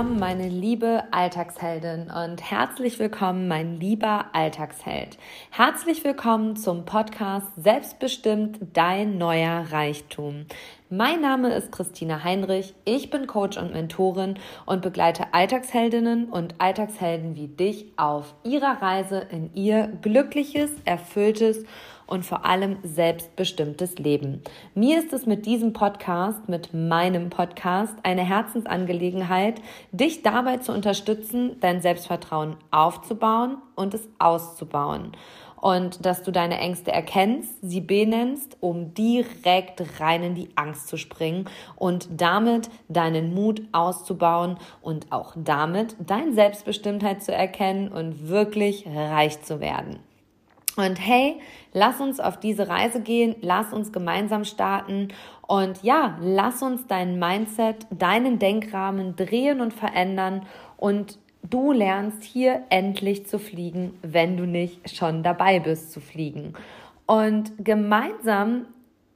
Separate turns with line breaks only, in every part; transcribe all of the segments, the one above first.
willkommen, meine liebe Alltagsheldin und herzlich willkommen, mein lieber Alltagsheld. Herzlich willkommen zum Podcast Selbstbestimmt dein neuer Reichtum. Mein Name ist Christina Heinrich, ich bin Coach und Mentorin und begleite Alltagsheldinnen und Alltagshelden wie dich auf ihrer Reise in ihr glückliches, erfülltes und vor allem selbstbestimmtes Leben. Mir ist es mit diesem Podcast, mit meinem Podcast, eine Herzensangelegenheit, dich dabei zu unterstützen, dein Selbstvertrauen aufzubauen und es auszubauen und dass du deine Ängste erkennst, sie benennst, um direkt rein in die Angst zu springen und damit deinen Mut auszubauen und auch damit deine Selbstbestimmtheit zu erkennen und wirklich reich zu werden. Und hey, lass uns auf diese Reise gehen, lass uns gemeinsam starten und ja, lass uns dein Mindset, deinen Denkrahmen drehen und verändern und du lernst hier endlich zu fliegen, wenn du nicht schon dabei bist zu fliegen. Und gemeinsam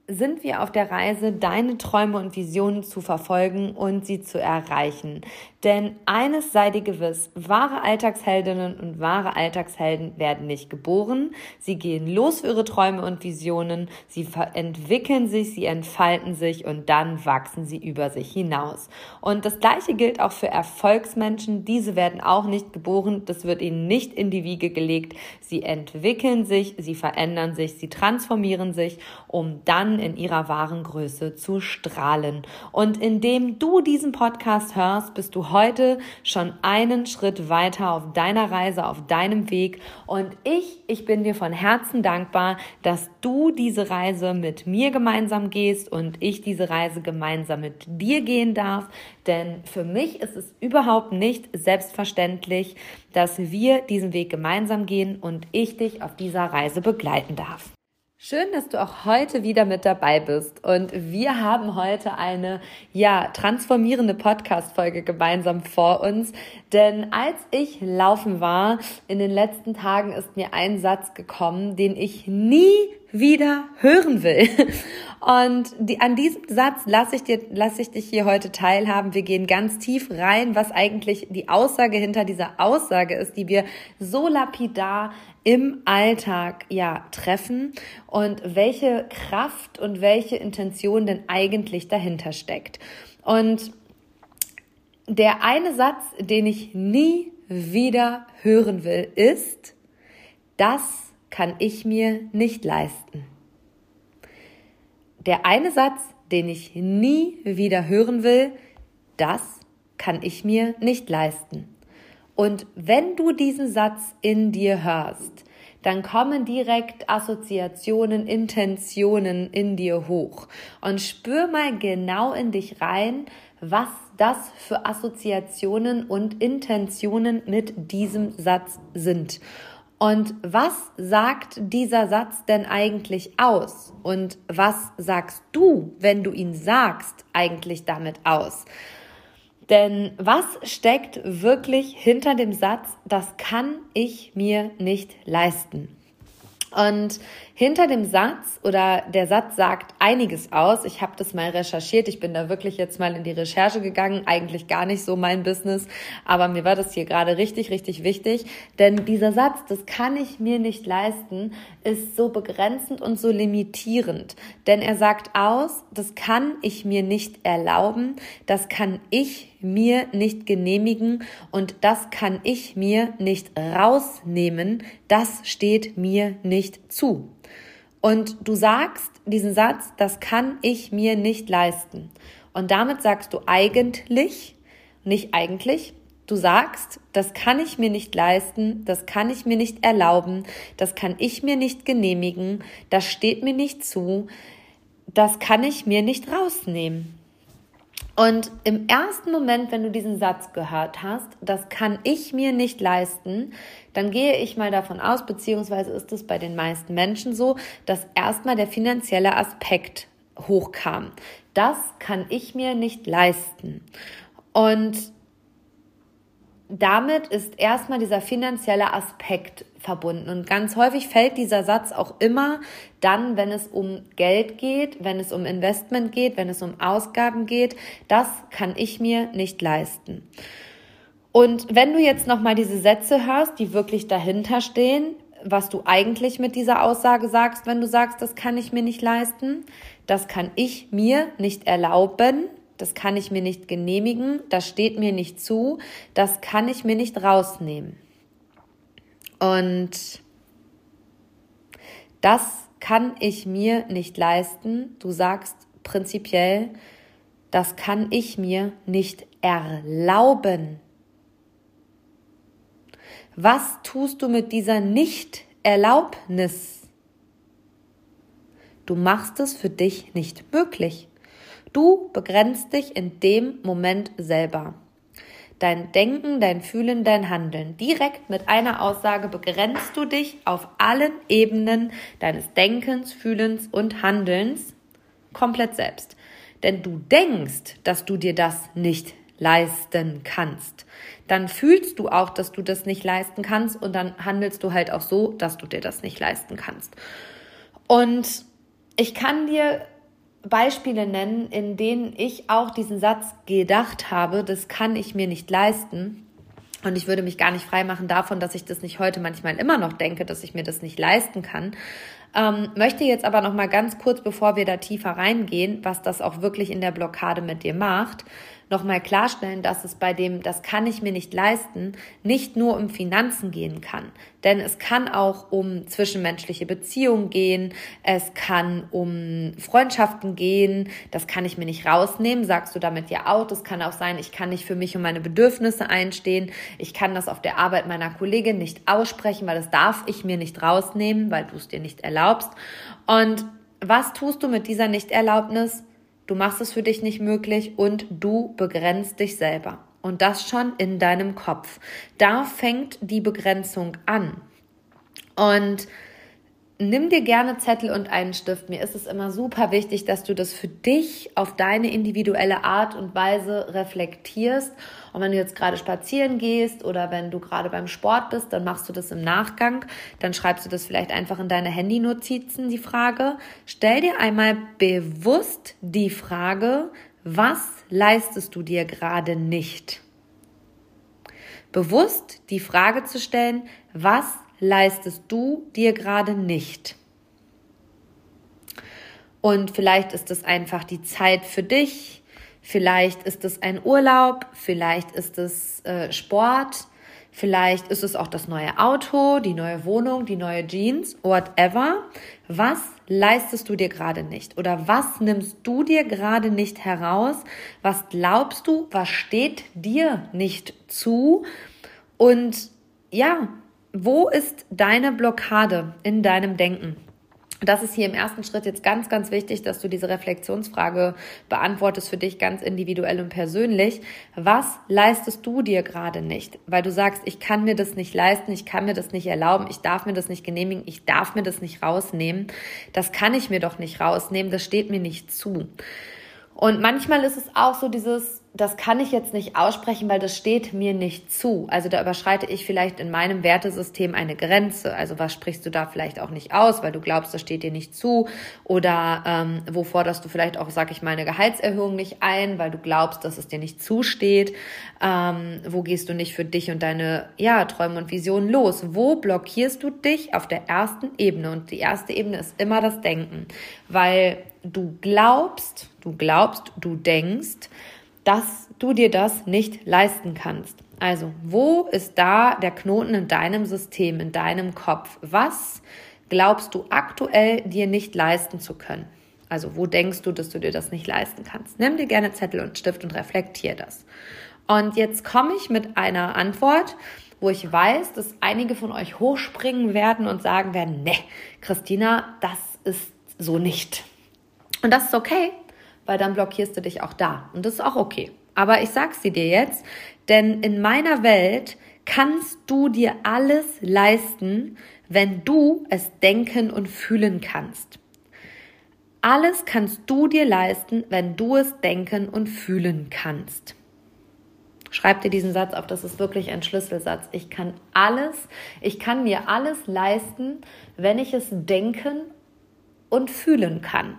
sind wir auf der Reise, deine Träume und Visionen zu verfolgen und sie zu erreichen. Denn eines sei dir gewiss, wahre Alltagsheldinnen und wahre Alltagshelden werden nicht geboren. Sie gehen los für ihre Träume und Visionen, sie entwickeln sich, sie entfalten sich und dann wachsen sie über sich hinaus. Und das Gleiche gilt auch für Erfolgsmenschen. Diese werden auch nicht geboren, das wird ihnen nicht in die Wiege gelegt. Sie entwickeln sich, sie verändern sich, sie transformieren sich, um dann in ihrer wahren Größe zu strahlen. Und indem du diesen Podcast hörst, bist du heute schon einen Schritt weiter auf deiner Reise, auf deinem Weg. Und ich, ich bin dir von Herzen dankbar, dass du diese Reise mit mir gemeinsam gehst und ich diese Reise gemeinsam mit dir gehen darf. Denn für mich ist es überhaupt nicht selbstverständlich, dass wir diesen Weg gemeinsam gehen und ich dich auf dieser Reise begleiten darf. Schön, dass du auch heute wieder mit dabei bist. Und wir haben heute eine, ja, transformierende Podcast-Folge gemeinsam vor uns. Denn als ich laufen war, in den letzten Tagen ist mir ein Satz gekommen, den ich nie wieder hören will. Und die, an diesem Satz lasse ich, dir, lasse ich dich hier heute teilhaben. Wir gehen ganz tief rein, was eigentlich die Aussage hinter dieser Aussage ist, die wir so lapidar im Alltag ja treffen und welche Kraft und welche Intention denn eigentlich dahinter steckt. Und der eine Satz, den ich nie wieder hören will, ist, das kann ich mir nicht leisten. Der eine Satz, den ich nie wieder hören will, das kann ich mir nicht leisten. Und wenn du diesen Satz in dir hörst, dann kommen direkt Assoziationen, Intentionen in dir hoch. Und spür mal genau in dich rein, was das für Assoziationen und Intentionen mit diesem Satz sind. Und was sagt dieser Satz denn eigentlich aus? Und was sagst du, wenn du ihn sagst, eigentlich damit aus? Denn was steckt wirklich hinter dem Satz, das kann ich mir nicht leisten? Und hinter dem Satz oder der Satz sagt einiges aus. Ich habe das mal recherchiert. Ich bin da wirklich jetzt mal in die Recherche gegangen. Eigentlich gar nicht so mein Business, aber mir war das hier gerade richtig, richtig wichtig. Denn dieser Satz, das kann ich mir nicht leisten, ist so begrenzend und so limitierend. Denn er sagt aus, das kann ich mir nicht erlauben, das kann ich mir nicht genehmigen und das kann ich mir nicht rausnehmen, das steht mir nicht zu. Und du sagst diesen Satz, das kann ich mir nicht leisten. Und damit sagst du eigentlich, nicht eigentlich, du sagst, das kann ich mir nicht leisten, das kann ich mir nicht erlauben, das kann ich mir nicht genehmigen, das steht mir nicht zu, das kann ich mir nicht rausnehmen. Und im ersten Moment, wenn du diesen Satz gehört hast, das kann ich mir nicht leisten, dann gehe ich mal davon aus, beziehungsweise ist es bei den meisten Menschen so, dass erstmal der finanzielle Aspekt hochkam. Das kann ich mir nicht leisten. Und damit ist erstmal dieser finanzielle Aspekt verbunden. Und ganz häufig fällt dieser Satz auch immer dann, wenn es um Geld geht, wenn es um Investment geht, wenn es um Ausgaben geht. Das kann ich mir nicht leisten. Und wenn du jetzt nochmal diese Sätze hörst, die wirklich dahinter stehen, was du eigentlich mit dieser Aussage sagst, wenn du sagst, das kann ich mir nicht leisten, das kann ich mir nicht erlauben, das kann ich mir nicht genehmigen, das steht mir nicht zu, das kann ich mir nicht rausnehmen. Und das kann ich mir nicht leisten. Du sagst prinzipiell, das kann ich mir nicht erlauben. Was tust du mit dieser Nicht-Erlaubnis? Du machst es für dich nicht möglich. Du begrenzt dich in dem Moment selber. Dein Denken, dein Fühlen, dein Handeln. Direkt mit einer Aussage begrenzt du dich auf allen Ebenen deines Denkens, Fühlens und Handelns komplett selbst. Denn du denkst, dass du dir das nicht leisten kannst. Dann fühlst du auch, dass du das nicht leisten kannst und dann handelst du halt auch so, dass du dir das nicht leisten kannst. Und ich kann dir Beispiele nennen, in denen ich auch diesen Satz gedacht habe, das kann ich mir nicht leisten. Und ich würde mich gar nicht freimachen davon, dass ich das nicht heute manchmal immer noch denke, dass ich mir das nicht leisten kann. Ähm, möchte jetzt aber noch mal ganz kurz, bevor wir da tiefer reingehen, was das auch wirklich in der Blockade mit dir macht, nochmal klarstellen, dass es bei dem, das kann ich mir nicht leisten, nicht nur um Finanzen gehen kann. Denn es kann auch um zwischenmenschliche Beziehungen gehen, es kann um Freundschaften gehen, das kann ich mir nicht rausnehmen, sagst du damit ja auch. Das kann auch sein, ich kann nicht für mich und meine Bedürfnisse einstehen, ich kann das auf der Arbeit meiner Kollegin nicht aussprechen, weil das darf ich mir nicht rausnehmen, weil du es dir nicht erlaubst. Und was tust du mit dieser Nichterlaubnis? du machst es für dich nicht möglich und du begrenzt dich selber. Und das schon in deinem Kopf. Da fängt die Begrenzung an. Und nimm dir gerne Zettel und einen Stift. Mir ist es immer super wichtig, dass du das für dich auf deine individuelle Art und Weise reflektierst. Und wenn du jetzt gerade spazieren gehst oder wenn du gerade beim Sport bist, dann machst du das im Nachgang. Dann schreibst du das vielleicht einfach in deine Handynotizen, die Frage. Stell dir einmal bewusst die Frage, was leistest du dir gerade nicht? Bewusst die Frage zu stellen, was leistest du dir gerade nicht? Und vielleicht ist es einfach die Zeit für dich, vielleicht ist es ein Urlaub, vielleicht ist es äh, Sport, vielleicht ist es auch das neue Auto, die neue Wohnung, die neue Jeans, whatever. Was leistest du dir gerade nicht? Oder was nimmst du dir gerade nicht heraus? Was glaubst du, was steht dir nicht zu? Und ja, wo ist deine Blockade in deinem Denken? Das ist hier im ersten Schritt jetzt ganz, ganz wichtig, dass du diese Reflexionsfrage beantwortest für dich ganz individuell und persönlich. Was leistest du dir gerade nicht? Weil du sagst, ich kann mir das nicht leisten, ich kann mir das nicht erlauben, ich darf mir das nicht genehmigen, ich darf mir das nicht rausnehmen. Das kann ich mir doch nicht rausnehmen, das steht mir nicht zu. Und manchmal ist es auch so dieses, das kann ich jetzt nicht aussprechen, weil das steht mir nicht zu. Also da überschreite ich vielleicht in meinem Wertesystem eine Grenze. Also was sprichst du da vielleicht auch nicht aus, weil du glaubst, das steht dir nicht zu. Oder ähm, wo forderst du vielleicht auch, sag ich mal, eine Gehaltserhöhung nicht ein, weil du glaubst, dass es dir nicht zusteht. Ähm, wo gehst du nicht für dich und deine ja, Träume und Visionen los? Wo blockierst du dich auf der ersten Ebene? Und die erste Ebene ist immer das Denken, weil du glaubst, du glaubst, du denkst, dass du dir das nicht leisten kannst. Also, wo ist da der Knoten in deinem System, in deinem Kopf? Was glaubst du aktuell dir nicht leisten zu können? Also, wo denkst du, dass du dir das nicht leisten kannst? Nimm dir gerne Zettel und Stift und reflektier das. Und jetzt komme ich mit einer Antwort, wo ich weiß, dass einige von euch hochspringen werden und sagen werden, ne, Christina, das ist so nicht. Und das ist okay, weil dann blockierst du dich auch da. Und das ist auch okay. Aber ich sag's sie dir jetzt, denn in meiner Welt kannst du dir alles leisten, wenn du es denken und fühlen kannst. Alles kannst du dir leisten, wenn du es denken und fühlen kannst. Schreib dir diesen Satz auf, das ist wirklich ein Schlüsselsatz. Ich kann alles, ich kann mir alles leisten, wenn ich es denken und fühlen kann.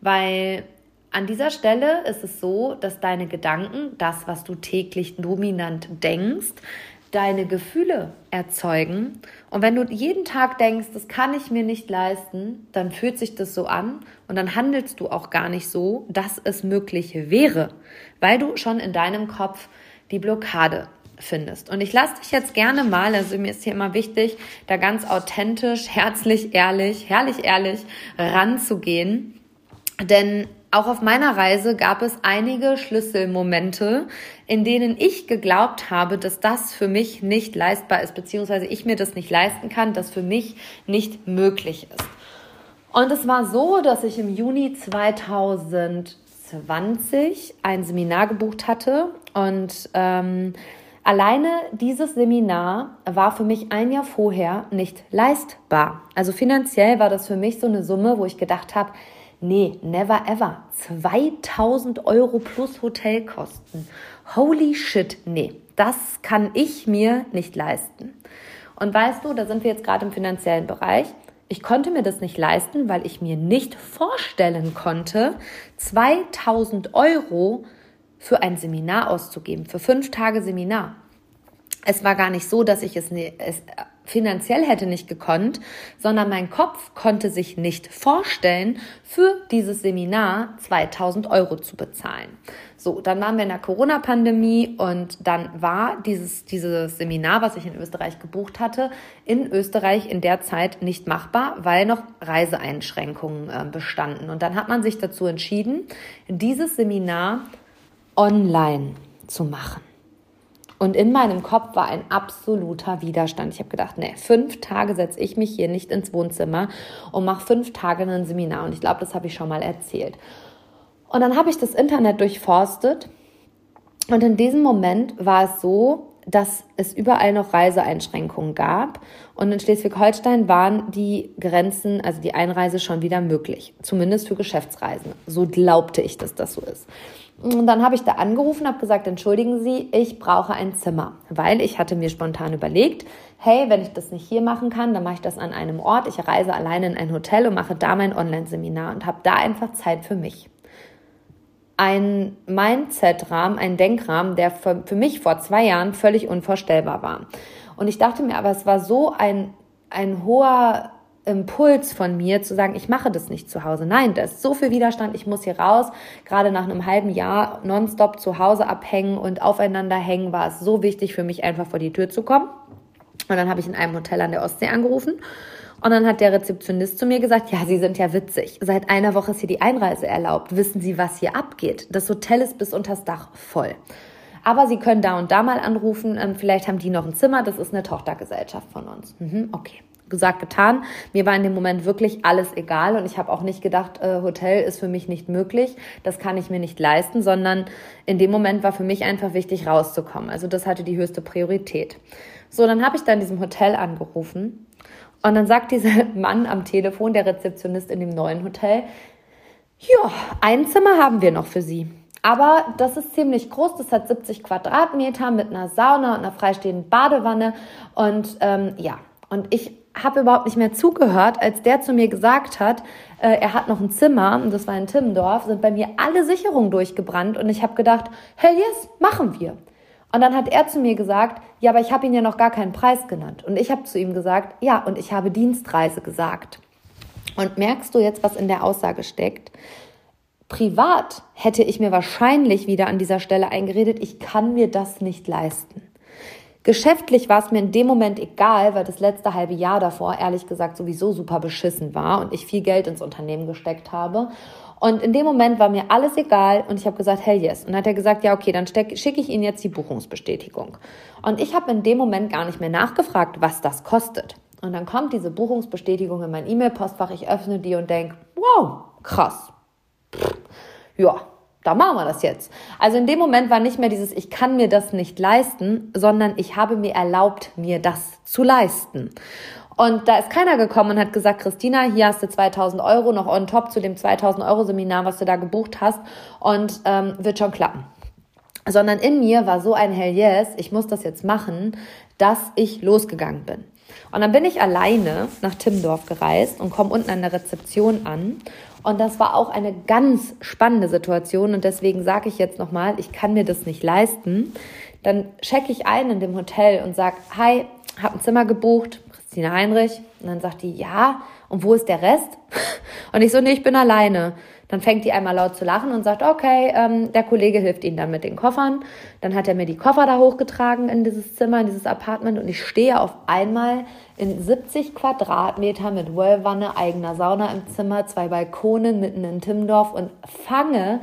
Weil an dieser Stelle ist es so, dass deine Gedanken, das, was du täglich dominant denkst, deine Gefühle erzeugen. Und wenn du jeden Tag denkst, das kann ich mir nicht leisten, dann fühlt sich das so an und dann handelst du auch gar nicht so, dass es möglich wäre, weil du schon in deinem Kopf die Blockade findest. Und ich lasse dich jetzt gerne mal, also mir ist hier immer wichtig, da ganz authentisch, herzlich, ehrlich, herrlich ehrlich ranzugehen. Denn auch auf meiner Reise gab es einige Schlüsselmomente, in denen ich geglaubt habe, dass das für mich nicht leistbar ist, beziehungsweise ich mir das nicht leisten kann, das für mich nicht möglich ist. Und es war so, dass ich im Juni 2020 ein Seminar gebucht hatte und ähm, Alleine dieses Seminar war für mich ein Jahr vorher nicht leistbar. Also finanziell war das für mich so eine Summe, wo ich gedacht habe, nee, never ever. 2000 Euro plus Hotelkosten. Holy shit, nee, das kann ich mir nicht leisten. Und weißt du, da sind wir jetzt gerade im finanziellen Bereich. Ich konnte mir das nicht leisten, weil ich mir nicht vorstellen konnte, 2000 Euro für ein Seminar auszugeben, für fünf Tage Seminar. Es war gar nicht so, dass ich es, es finanziell hätte nicht gekonnt, sondern mein Kopf konnte sich nicht vorstellen, für dieses Seminar 2000 Euro zu bezahlen. So, dann waren wir in der Corona-Pandemie und dann war dieses, dieses Seminar, was ich in Österreich gebucht hatte, in Österreich in der Zeit nicht machbar, weil noch Reiseeinschränkungen äh, bestanden. Und dann hat man sich dazu entschieden, dieses Seminar online zu machen. Und in meinem Kopf war ein absoluter Widerstand. Ich habe gedacht, nee, fünf Tage setze ich mich hier nicht ins Wohnzimmer und mache fünf Tage ein Seminar. Und ich glaube, das habe ich schon mal erzählt. Und dann habe ich das Internet durchforstet. Und in diesem Moment war es so, dass es überall noch Reiseeinschränkungen gab. Und in Schleswig-Holstein waren die Grenzen, also die Einreise schon wieder möglich. Zumindest für Geschäftsreisen. So glaubte ich, dass das so ist. Und dann habe ich da angerufen, habe gesagt, entschuldigen Sie, ich brauche ein Zimmer, weil ich hatte mir spontan überlegt, hey, wenn ich das nicht hier machen kann, dann mache ich das an einem Ort. Ich reise alleine in ein Hotel und mache da mein Online-Seminar und habe da einfach Zeit für mich. Ein Mindset-Rahmen, ein Denkrahmen, der für, für mich vor zwei Jahren völlig unvorstellbar war. Und ich dachte mir aber, es war so ein, ein hoher Impuls von mir zu sagen, ich mache das nicht zu Hause. Nein, da ist so viel Widerstand, ich muss hier raus. Gerade nach einem halben Jahr nonstop zu Hause abhängen und aufeinander hängen, war es so wichtig für mich, einfach vor die Tür zu kommen. Und dann habe ich in einem Hotel an der Ostsee angerufen. Und dann hat der Rezeptionist zu mir gesagt, ja, Sie sind ja witzig. Seit einer Woche ist hier die Einreise erlaubt. Wissen Sie, was hier abgeht? Das Hotel ist bis unters Dach voll. Aber Sie können da und da mal anrufen. Ähm, vielleicht haben die noch ein Zimmer. Das ist eine Tochtergesellschaft von uns. Mhm, okay gesagt, getan. Mir war in dem Moment wirklich alles egal und ich habe auch nicht gedacht, äh, Hotel ist für mich nicht möglich, das kann ich mir nicht leisten, sondern in dem Moment war für mich einfach wichtig, rauszukommen. Also das hatte die höchste Priorität. So, dann habe ich da in diesem Hotel angerufen und dann sagt dieser Mann am Telefon, der Rezeptionist in dem neuen Hotel, ja, ein Zimmer haben wir noch für Sie. Aber das ist ziemlich groß, das hat 70 Quadratmeter mit einer Sauna und einer freistehenden Badewanne. Und ähm, ja, und ich habe überhaupt nicht mehr zugehört, als der zu mir gesagt hat, äh, er hat noch ein Zimmer, und das war in Timmendorf, sind bei mir alle Sicherungen durchgebrannt und ich habe gedacht, hey, yes, machen wir. Und dann hat er zu mir gesagt, ja, aber ich habe ihn ja noch gar keinen Preis genannt. Und ich habe zu ihm gesagt, ja, und ich habe Dienstreise gesagt. Und merkst du jetzt, was in der Aussage steckt? Privat hätte ich mir wahrscheinlich wieder an dieser Stelle eingeredet, ich kann mir das nicht leisten. Geschäftlich war es mir in dem Moment egal, weil das letzte halbe Jahr davor ehrlich gesagt sowieso super beschissen war und ich viel Geld ins Unternehmen gesteckt habe. Und in dem Moment war mir alles egal und ich habe gesagt, hey yes. Und dann hat er gesagt, ja okay, dann schicke ich Ihnen jetzt die Buchungsbestätigung. Und ich habe in dem Moment gar nicht mehr nachgefragt, was das kostet. Und dann kommt diese Buchungsbestätigung in mein E-Mail-Postfach, ich öffne die und denke, wow, krass. Pff, ja, da machen wir das jetzt. Also in dem Moment war nicht mehr dieses, ich kann mir das nicht leisten, sondern ich habe mir erlaubt, mir das zu leisten. Und da ist keiner gekommen und hat gesagt, Christina, hier hast du 2000 Euro noch on top zu dem 2000 Euro Seminar, was du da gebucht hast und ähm, wird schon klappen. sondern in mir war so ein Hell yes, ich muss das jetzt machen, dass ich losgegangen bin. Und dann bin ich alleine nach Timmendorf gereist und komme unten an der Rezeption an. Und das war auch eine ganz spannende Situation. Und deswegen sage ich jetzt nochmal, ich kann mir das nicht leisten. Dann checke ich ein in dem Hotel und sage, hi, hab ein Zimmer gebucht, Christine Heinrich. Und dann sagt die, ja, und wo ist der Rest? Und ich so, nee, ich bin alleine. Dann fängt die einmal laut zu lachen und sagt, okay, ähm, der Kollege hilft ihnen dann mit den Koffern. Dann hat er mir die Koffer da hochgetragen in dieses Zimmer, in dieses Apartment und ich stehe auf einmal in 70 Quadratmeter mit Wellwanne, eigener Sauna im Zimmer, zwei Balkonen mitten in Timmendorf und fange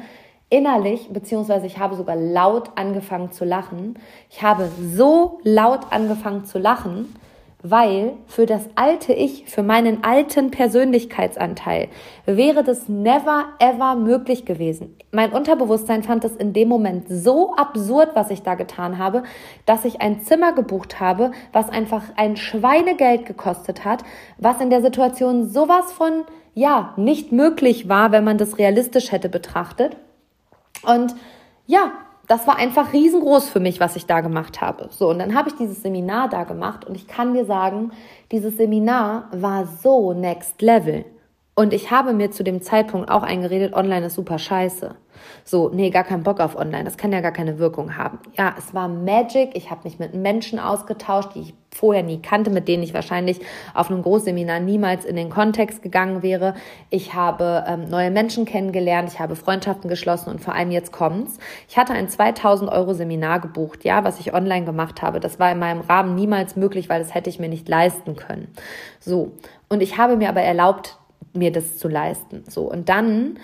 innerlich, beziehungsweise ich habe sogar laut angefangen zu lachen. Ich habe so laut angefangen zu lachen, weil für das alte Ich, für meinen alten Persönlichkeitsanteil wäre das never ever möglich gewesen. Mein Unterbewusstsein fand es in dem Moment so absurd, was ich da getan habe, dass ich ein Zimmer gebucht habe, was einfach ein Schweinegeld gekostet hat, was in der Situation sowas von, ja, nicht möglich war, wenn man das realistisch hätte betrachtet. Und ja, das war einfach riesengroß für mich, was ich da gemacht habe. So, und dann habe ich dieses Seminar da gemacht und ich kann dir sagen, dieses Seminar war so next level. Und ich habe mir zu dem Zeitpunkt auch eingeredet, online ist super scheiße. So, nee, gar keinen Bock auf online, das kann ja gar keine Wirkung haben. Ja, es war Magic, ich habe mich mit Menschen ausgetauscht, die ich vorher nie kannte, mit denen ich wahrscheinlich auf einem Großseminar niemals in den Kontext gegangen wäre. Ich habe ähm, neue Menschen kennengelernt, ich habe Freundschaften geschlossen und vor allem jetzt kommt's. Ich hatte ein 2000 Euro Seminar gebucht, ja, was ich online gemacht habe. Das war in meinem Rahmen niemals möglich, weil das hätte ich mir nicht leisten können. So. Und ich habe mir aber erlaubt, mir das zu leisten. So, und dann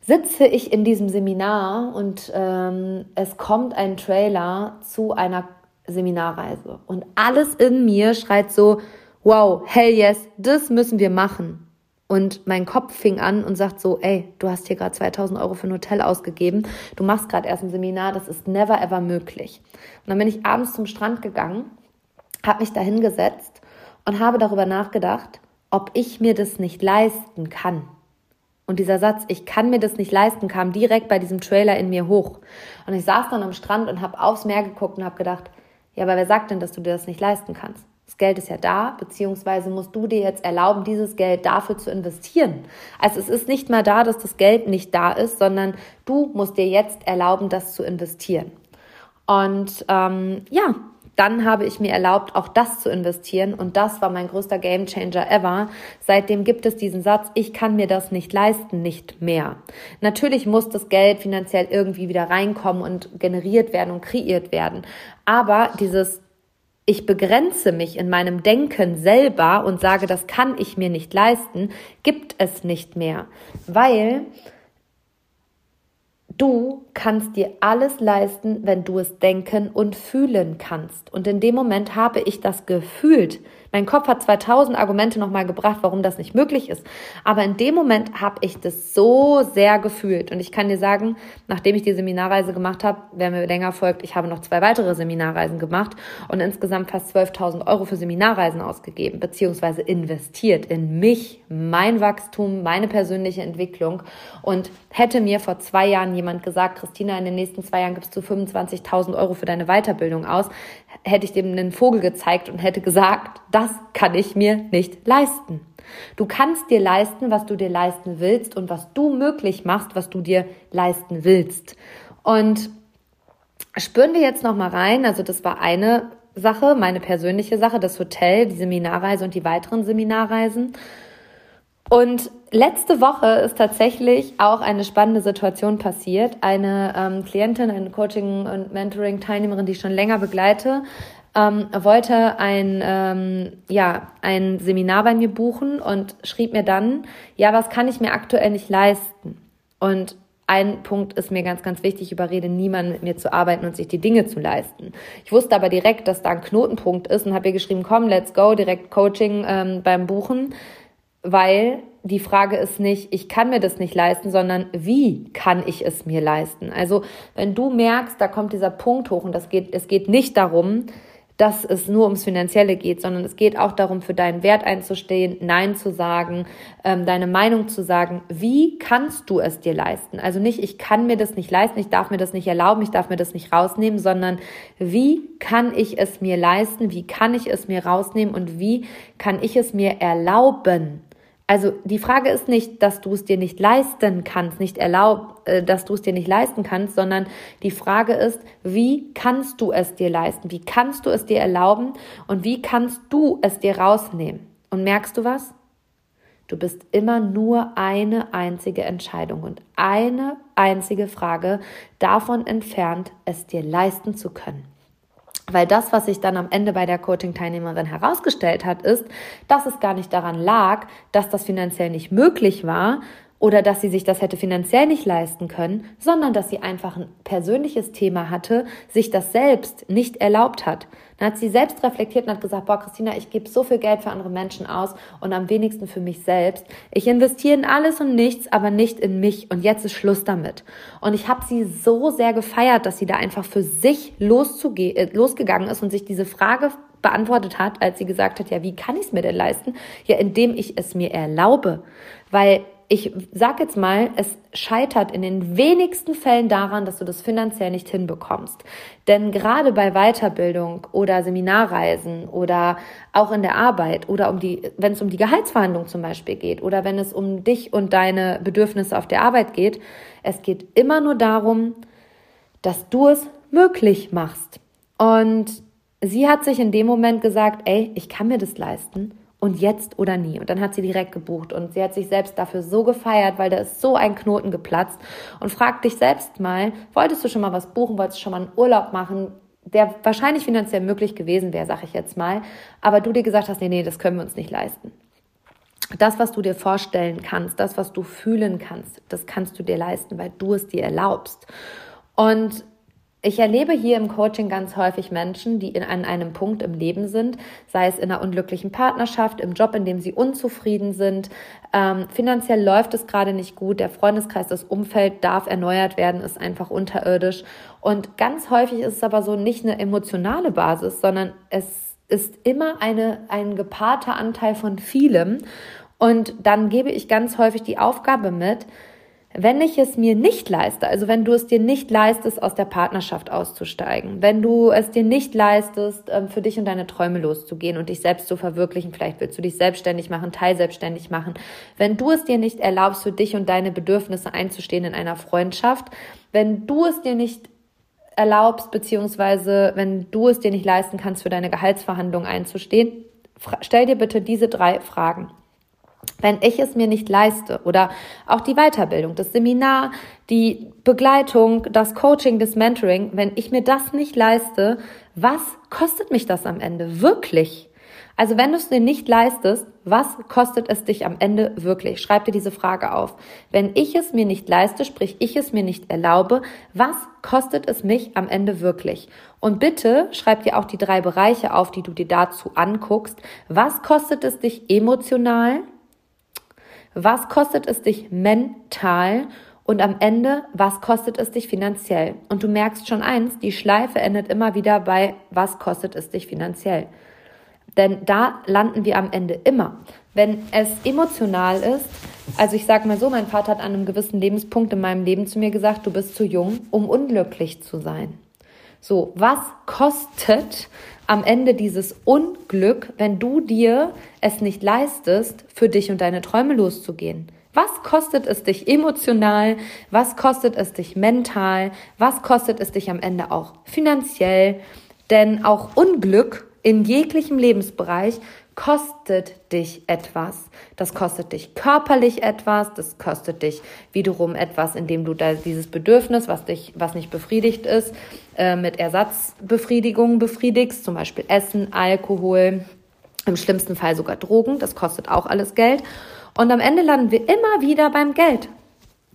sitze ich in diesem Seminar und ähm, es kommt ein Trailer zu einer Seminarreise. Und alles in mir schreit so, wow, hell yes, das müssen wir machen. Und mein Kopf fing an und sagt so, ey, du hast hier gerade 2000 Euro für ein Hotel ausgegeben, du machst gerade erst ein Seminar, das ist never ever möglich. Und dann bin ich abends zum Strand gegangen, habe mich da hingesetzt und habe darüber nachgedacht, ob ich mir das nicht leisten kann. Und dieser Satz, ich kann mir das nicht leisten, kam direkt bei diesem Trailer in mir hoch. Und ich saß dann am Strand und habe aufs Meer geguckt und habe gedacht, ja, aber wer sagt denn, dass du dir das nicht leisten kannst? Das Geld ist ja da, beziehungsweise musst du dir jetzt erlauben, dieses Geld dafür zu investieren. Also es ist nicht mal da, dass das Geld nicht da ist, sondern du musst dir jetzt erlauben, das zu investieren. Und ähm, ja, dann habe ich mir erlaubt, auch das zu investieren und das war mein größter Gamechanger ever. Seitdem gibt es diesen Satz, ich kann mir das nicht leisten, nicht mehr. Natürlich muss das Geld finanziell irgendwie wieder reinkommen und generiert werden und kreiert werden. Aber dieses ich begrenze mich in meinem Denken selber und sage, das kann ich mir nicht leisten, gibt es nicht mehr, weil Du kannst dir alles leisten, wenn du es denken und fühlen kannst. Und in dem Moment habe ich das gefühlt. Mein Kopf hat 2000 Argumente nochmal gebracht, warum das nicht möglich ist. Aber in dem Moment habe ich das so sehr gefühlt. Und ich kann dir sagen, nachdem ich die Seminarreise gemacht habe, wer mir länger folgt, ich habe noch zwei weitere Seminarreisen gemacht und insgesamt fast 12.000 Euro für Seminarreisen ausgegeben, beziehungsweise investiert in mich, mein Wachstum, meine persönliche Entwicklung. Und hätte mir vor zwei Jahren jemand gesagt, Christina, in den nächsten zwei Jahren gibst du 25.000 Euro für deine Weiterbildung aus, hätte ich dem einen Vogel gezeigt und hätte gesagt, das kann ich mir nicht leisten. Du kannst dir leisten, was du dir leisten willst und was du möglich machst, was du dir leisten willst. Und spüren wir jetzt noch mal rein, also das war eine Sache, meine persönliche Sache, das Hotel, die Seminarreise und die weiteren Seminarreisen. Und letzte Woche ist tatsächlich auch eine spannende Situation passiert. Eine ähm, Klientin, eine Coaching- und Mentoring-Teilnehmerin, die ich schon länger begleite, ähm, wollte ein, ähm, ja, ein Seminar bei mir buchen und schrieb mir dann, ja, was kann ich mir aktuell nicht leisten? Und ein Punkt ist mir ganz, ganz wichtig, überrede niemanden mit mir zu arbeiten und sich die Dinge zu leisten. Ich wusste aber direkt, dass da ein Knotenpunkt ist und habe ihr geschrieben, komm, let's go, direkt Coaching ähm, beim Buchen weil die Frage ist nicht, ich kann mir das nicht leisten, sondern wie kann ich es mir leisten? Also wenn du merkst, da kommt dieser Punkt hoch und das geht, es geht nicht darum, dass es nur ums Finanzielle geht, sondern es geht auch darum, für deinen Wert einzustehen, Nein zu sagen, ähm, deine Meinung zu sagen. Wie kannst du es dir leisten? Also nicht, ich kann mir das nicht leisten, ich darf mir das nicht erlauben, ich darf mir das nicht rausnehmen, sondern wie kann ich es mir leisten, wie kann ich es mir rausnehmen und wie kann ich es mir erlauben? Also die Frage ist nicht, dass du es dir nicht leisten kannst, nicht erlaubt, äh, dass du es dir nicht leisten kannst, sondern die Frage ist, wie kannst du es dir leisten? Wie kannst du es dir erlauben? Und wie kannst du es dir rausnehmen? Und merkst du was? Du bist immer nur eine einzige Entscheidung und eine einzige Frage davon entfernt, es dir leisten zu können. Weil das, was sich dann am Ende bei der Coaching-Teilnehmerin herausgestellt hat, ist, dass es gar nicht daran lag, dass das finanziell nicht möglich war, oder dass sie sich das hätte finanziell nicht leisten können, sondern dass sie einfach ein persönliches Thema hatte, sich das selbst nicht erlaubt hat. Dann hat sie selbst reflektiert und hat gesagt, boah, Christina, ich gebe so viel Geld für andere Menschen aus und am wenigsten für mich selbst. Ich investiere in alles und nichts, aber nicht in mich und jetzt ist Schluss damit. Und ich habe sie so sehr gefeiert, dass sie da einfach für sich loszuge äh, losgegangen ist und sich diese Frage beantwortet hat, als sie gesagt hat, ja, wie kann ich es mir denn leisten? Ja, indem ich es mir erlaube. Weil ich sag jetzt mal, es scheitert in den wenigsten Fällen daran, dass du das finanziell nicht hinbekommst. Denn gerade bei Weiterbildung oder Seminarreisen oder auch in der Arbeit oder um die, wenn es um die Gehaltsverhandlung zum Beispiel geht oder wenn es um dich und deine Bedürfnisse auf der Arbeit geht, es geht immer nur darum, dass du es möglich machst. Und sie hat sich in dem Moment gesagt, ey, ich kann mir das leisten und jetzt oder nie. Und dann hat sie direkt gebucht und sie hat sich selbst dafür so gefeiert, weil da ist so ein Knoten geplatzt. Und frag dich selbst mal, wolltest du schon mal was buchen, wolltest du schon mal einen Urlaub machen, der wahrscheinlich finanziell möglich gewesen wäre, sag ich jetzt mal, aber du dir gesagt hast, nee, nee, das können wir uns nicht leisten. Das, was du dir vorstellen kannst, das, was du fühlen kannst, das kannst du dir leisten, weil du es dir erlaubst. Und ich erlebe hier im Coaching ganz häufig Menschen, die in, an einem Punkt im Leben sind, sei es in einer unglücklichen Partnerschaft, im Job, in dem sie unzufrieden sind. Ähm, finanziell läuft es gerade nicht gut, der Freundeskreis, das Umfeld darf erneuert werden, ist einfach unterirdisch. Und ganz häufig ist es aber so nicht eine emotionale Basis, sondern es ist immer eine, ein gepaarter Anteil von vielem. Und dann gebe ich ganz häufig die Aufgabe mit, wenn ich es mir nicht leiste, also wenn du es dir nicht leistest, aus der Partnerschaft auszusteigen, wenn du es dir nicht leistest, ähm, für dich und deine Träume loszugehen und dich selbst zu verwirklichen, vielleicht willst du dich selbstständig machen, teilselbstständig machen, wenn du es dir nicht erlaubst, für dich und deine Bedürfnisse einzustehen in einer Freundschaft, wenn du es dir nicht erlaubst, beziehungsweise wenn du es dir nicht leisten kannst, für deine Gehaltsverhandlungen einzustehen, stell dir bitte diese drei Fragen wenn ich es mir nicht leiste oder auch die Weiterbildung, das Seminar, die Begleitung, das Coaching, das Mentoring, wenn ich mir das nicht leiste, was kostet mich das am Ende wirklich? Also wenn du es dir nicht leistest, was kostet es dich am Ende wirklich? Schreib dir diese Frage auf. Wenn ich es mir nicht leiste, sprich ich es mir nicht erlaube, was kostet es mich am Ende wirklich? Und bitte schreib dir auch die drei Bereiche auf, die du dir dazu anguckst. Was kostet es dich emotional? Was kostet es dich mental? Und am Ende, was kostet es dich finanziell? Und du merkst schon eins, die Schleife endet immer wieder bei, was kostet es dich finanziell? Denn da landen wir am Ende immer. Wenn es emotional ist, also ich sage mal so, mein Vater hat an einem gewissen Lebenspunkt in meinem Leben zu mir gesagt, du bist zu jung, um unglücklich zu sein. So, was kostet am Ende dieses Unglück, wenn du dir es nicht leistest, für dich und deine Träume loszugehen? Was kostet es dich emotional? Was kostet es dich mental? Was kostet es dich am Ende auch finanziell? Denn auch Unglück in jeglichem Lebensbereich kostet dich etwas. Das kostet dich körperlich etwas, das kostet dich wiederum etwas, indem du da dieses Bedürfnis, was dich, was nicht befriedigt ist, äh, mit Ersatzbefriedigung befriedigst, zum Beispiel Essen, Alkohol, im schlimmsten Fall sogar Drogen, das kostet auch alles Geld. Und am Ende landen wir immer wieder beim Geld.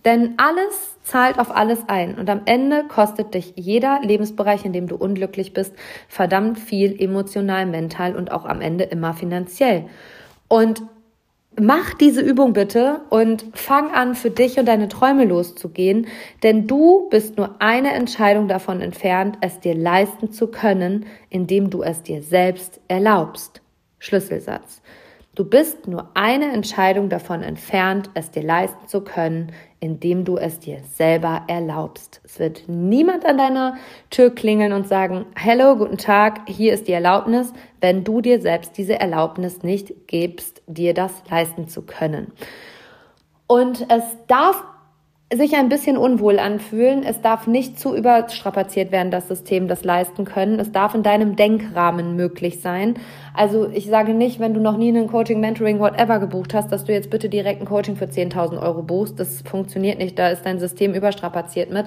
Denn alles zahlt auf alles ein und am Ende kostet dich jeder Lebensbereich, in dem du unglücklich bist, verdammt viel emotional, mental und auch am Ende immer finanziell. Und mach diese Übung bitte und fang an, für dich und deine Träume loszugehen, denn du bist nur eine Entscheidung davon entfernt, es dir leisten zu können, indem du es dir selbst erlaubst. Schlüsselsatz. Du bist nur eine Entscheidung davon entfernt, es dir leisten zu können, indem du es dir selber erlaubst. Es wird niemand an deiner Tür klingeln und sagen, Hallo, guten Tag, hier ist die Erlaubnis, wenn du dir selbst diese Erlaubnis nicht gibst, dir das leisten zu können. Und es darf sich ein bisschen unwohl anfühlen. Es darf nicht zu überstrapaziert werden, das System, das leisten können. Es darf in deinem Denkrahmen möglich sein. Also ich sage nicht, wenn du noch nie einen Coaching, Mentoring, whatever gebucht hast, dass du jetzt bitte direkt ein Coaching für 10.000 Euro buchst. Das funktioniert nicht. Da ist dein System überstrapaziert mit.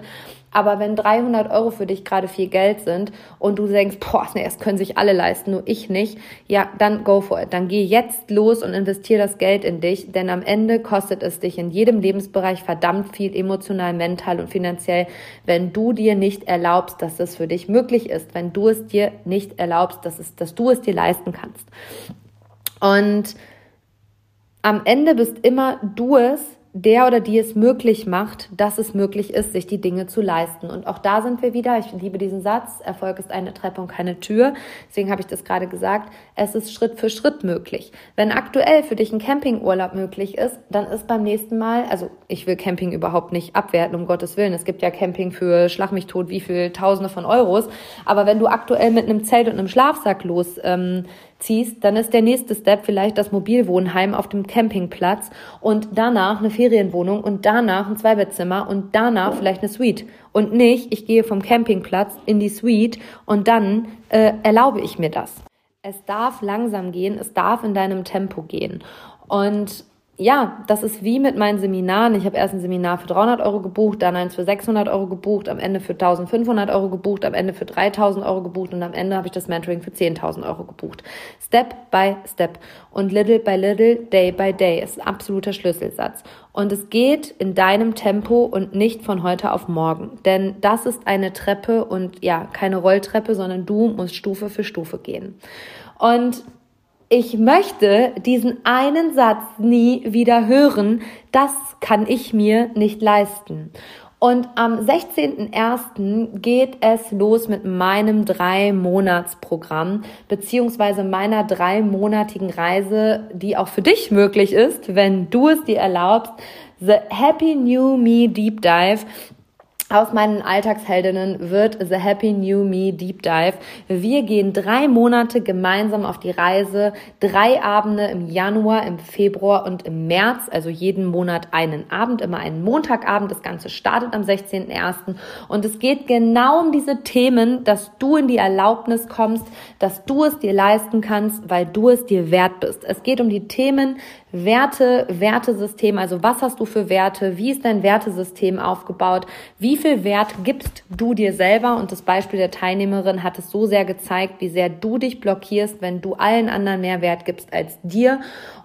Aber wenn 300 Euro für dich gerade viel Geld sind und du denkst, boah, nee, das können sich alle leisten, nur ich nicht, ja, dann go for it. Dann geh jetzt los und investier das Geld in dich, denn am Ende kostet es dich in jedem Lebensbereich verdammt viel emotional, mental und finanziell, wenn du dir nicht erlaubst, dass es für dich möglich ist, wenn du es dir nicht erlaubst, dass, es, dass du es dir leisten kannst. Und am Ende bist immer du es, der oder die es möglich macht, dass es möglich ist, sich die Dinge zu leisten. Und auch da sind wir wieder, ich liebe diesen Satz, Erfolg ist eine Treppe und keine Tür. Deswegen habe ich das gerade gesagt, es ist Schritt für Schritt möglich. Wenn aktuell für dich ein Campingurlaub möglich ist, dann ist beim nächsten Mal, also ich will Camping überhaupt nicht abwerten, um Gottes Willen. Es gibt ja Camping für Schlag mich tot, wie viel Tausende von Euros. Aber wenn du aktuell mit einem Zelt und einem Schlafsack los ähm, ziehst, dann ist der nächste Step vielleicht das Mobilwohnheim auf dem Campingplatz und danach eine Ferienwohnung und danach ein Zweibettzimmer und danach vielleicht eine Suite. Und nicht, ich gehe vom Campingplatz in die Suite und dann äh, erlaube ich mir das. Es darf langsam gehen, es darf in deinem Tempo gehen. Und ja, das ist wie mit meinen Seminaren. Ich habe erst ein Seminar für 300 Euro gebucht, dann eins für 600 Euro gebucht, am Ende für 1500 Euro gebucht, am Ende für 3000 Euro gebucht und am Ende habe ich das Mentoring für 10.000 Euro gebucht. Step by Step und little by little, day by day ist ein absoluter Schlüsselsatz. Und es geht in deinem Tempo und nicht von heute auf morgen. Denn das ist eine Treppe und ja, keine Rolltreppe, sondern du musst Stufe für Stufe gehen. Und ich möchte diesen einen Satz nie wieder hören, das kann ich mir nicht leisten. Und am 16.01. geht es los mit meinem drei-Monats-Programm, beziehungsweise meiner dreimonatigen Reise, die auch für dich möglich ist, wenn du es dir erlaubst. The Happy New Me Deep Dive aus meinen Alltagsheldinnen wird The Happy New Me Deep Dive. Wir gehen drei Monate gemeinsam auf die Reise, drei Abende im Januar, im Februar und im März, also jeden Monat einen Abend, immer einen Montagabend. Das Ganze startet am 16.01. Und es geht genau um diese Themen, dass du in die Erlaubnis kommst, dass du es dir leisten kannst, weil du es dir wert bist. Es geht um die Themen, Werte, Wertesystem, also was hast du für Werte, wie ist dein Wertesystem aufgebaut, wie viel Wert gibst du dir selber? Und das Beispiel der Teilnehmerin hat es so sehr gezeigt, wie sehr du dich blockierst, wenn du allen anderen mehr Wert gibst als dir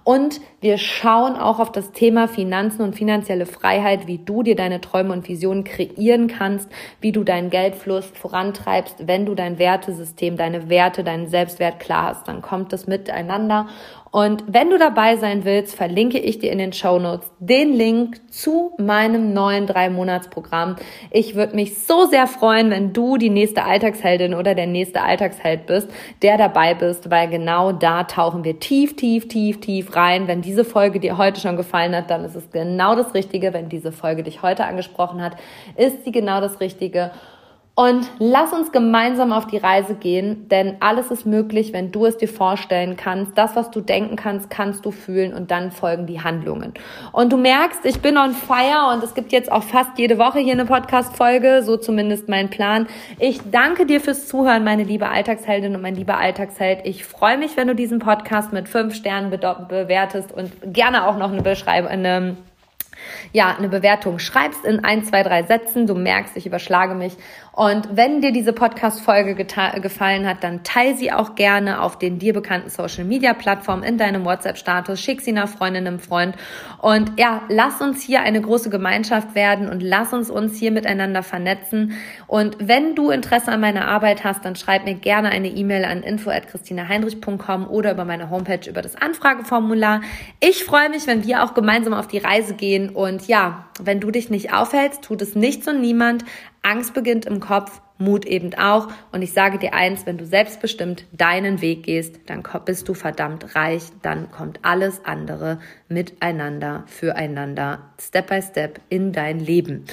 und wir schauen auch auf das Thema Finanzen und finanzielle Freiheit, wie du dir deine Träume und Visionen kreieren kannst, wie du deinen Geldfluss vorantreibst, wenn du dein Wertesystem, deine Werte, deinen Selbstwert klar hast. Dann kommt das miteinander und wenn du dabei sein willst, verlinke ich dir in den Show Notes den Link zu meinem neuen drei-Monats-Programm. Ich würde mich so sehr freuen, wenn du die nächste Alltagsheldin oder der nächste Alltagsheld bist, der dabei bist, weil genau da tauchen wir tief, tief, tief, tief rein. Wenn diese Folge dir heute schon gefallen hat, dann ist es genau das Richtige. Wenn diese Folge dich heute angesprochen hat, ist sie genau das Richtige. Und lass uns gemeinsam auf die Reise gehen, denn alles ist möglich, wenn du es dir vorstellen kannst. Das, was du denken kannst, kannst du fühlen und dann folgen die Handlungen. Und du merkst, ich bin on fire und es gibt jetzt auch fast jede Woche hier eine Podcast-Folge, so zumindest mein Plan. Ich danke dir fürs Zuhören, meine liebe Alltagsheldin und mein lieber Alltagsheld. Ich freue mich, wenn du diesen Podcast mit fünf Sternen bewertest und gerne auch noch eine Beschreibung, ja, eine Bewertung schreibst in ein, zwei, drei Sätzen. Du merkst, ich überschlage mich Und wenn dir diese Podcast-Folge gefallen hat, dann teile sie auch gerne auf den dir bekannten Social-Media-Plattformen in deinem WhatsApp-Status, schick sie einer Freundin, einem Freund. Und ja, lass uns hier eine große Gemeinschaft werden und lass uns uns hier miteinander vernetzen. Und wenn du Interesse an meiner Arbeit hast, dann schreib mir gerne eine E-Mail an info.christinaheinrich.com oder über meine Homepage über das Anfrageformular. Ich freue mich, wenn wir auch gemeinsam auf die Reise gehen. Und ja, wenn du dich nicht aufhältst, tut es nichts und niemand. Angst beginnt im Kopf Mut eben auch. Und ich sage dir eins, wenn du selbstbestimmt deinen Weg gehst, dann bist du verdammt reich, dann kommt alles andere miteinander, füreinander, Step by Step in dein Leben.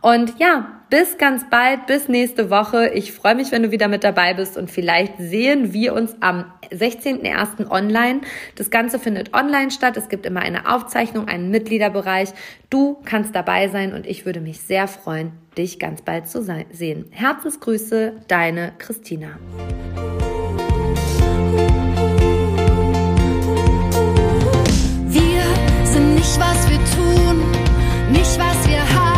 Und ja, bis ganz bald, bis nächste Woche. Ich freue mich, wenn du wieder mit dabei bist und vielleicht sehen wir uns am 16.01. online. Das Ganze findet online statt. Es gibt immer eine Aufzeichnung, einen Mitgliederbereich. Du kannst dabei sein und ich würde mich sehr freuen, dich ganz bald zu sehen. Herzensgrüße, deine Christina. nicht, was wir tun, nicht, was wir haben.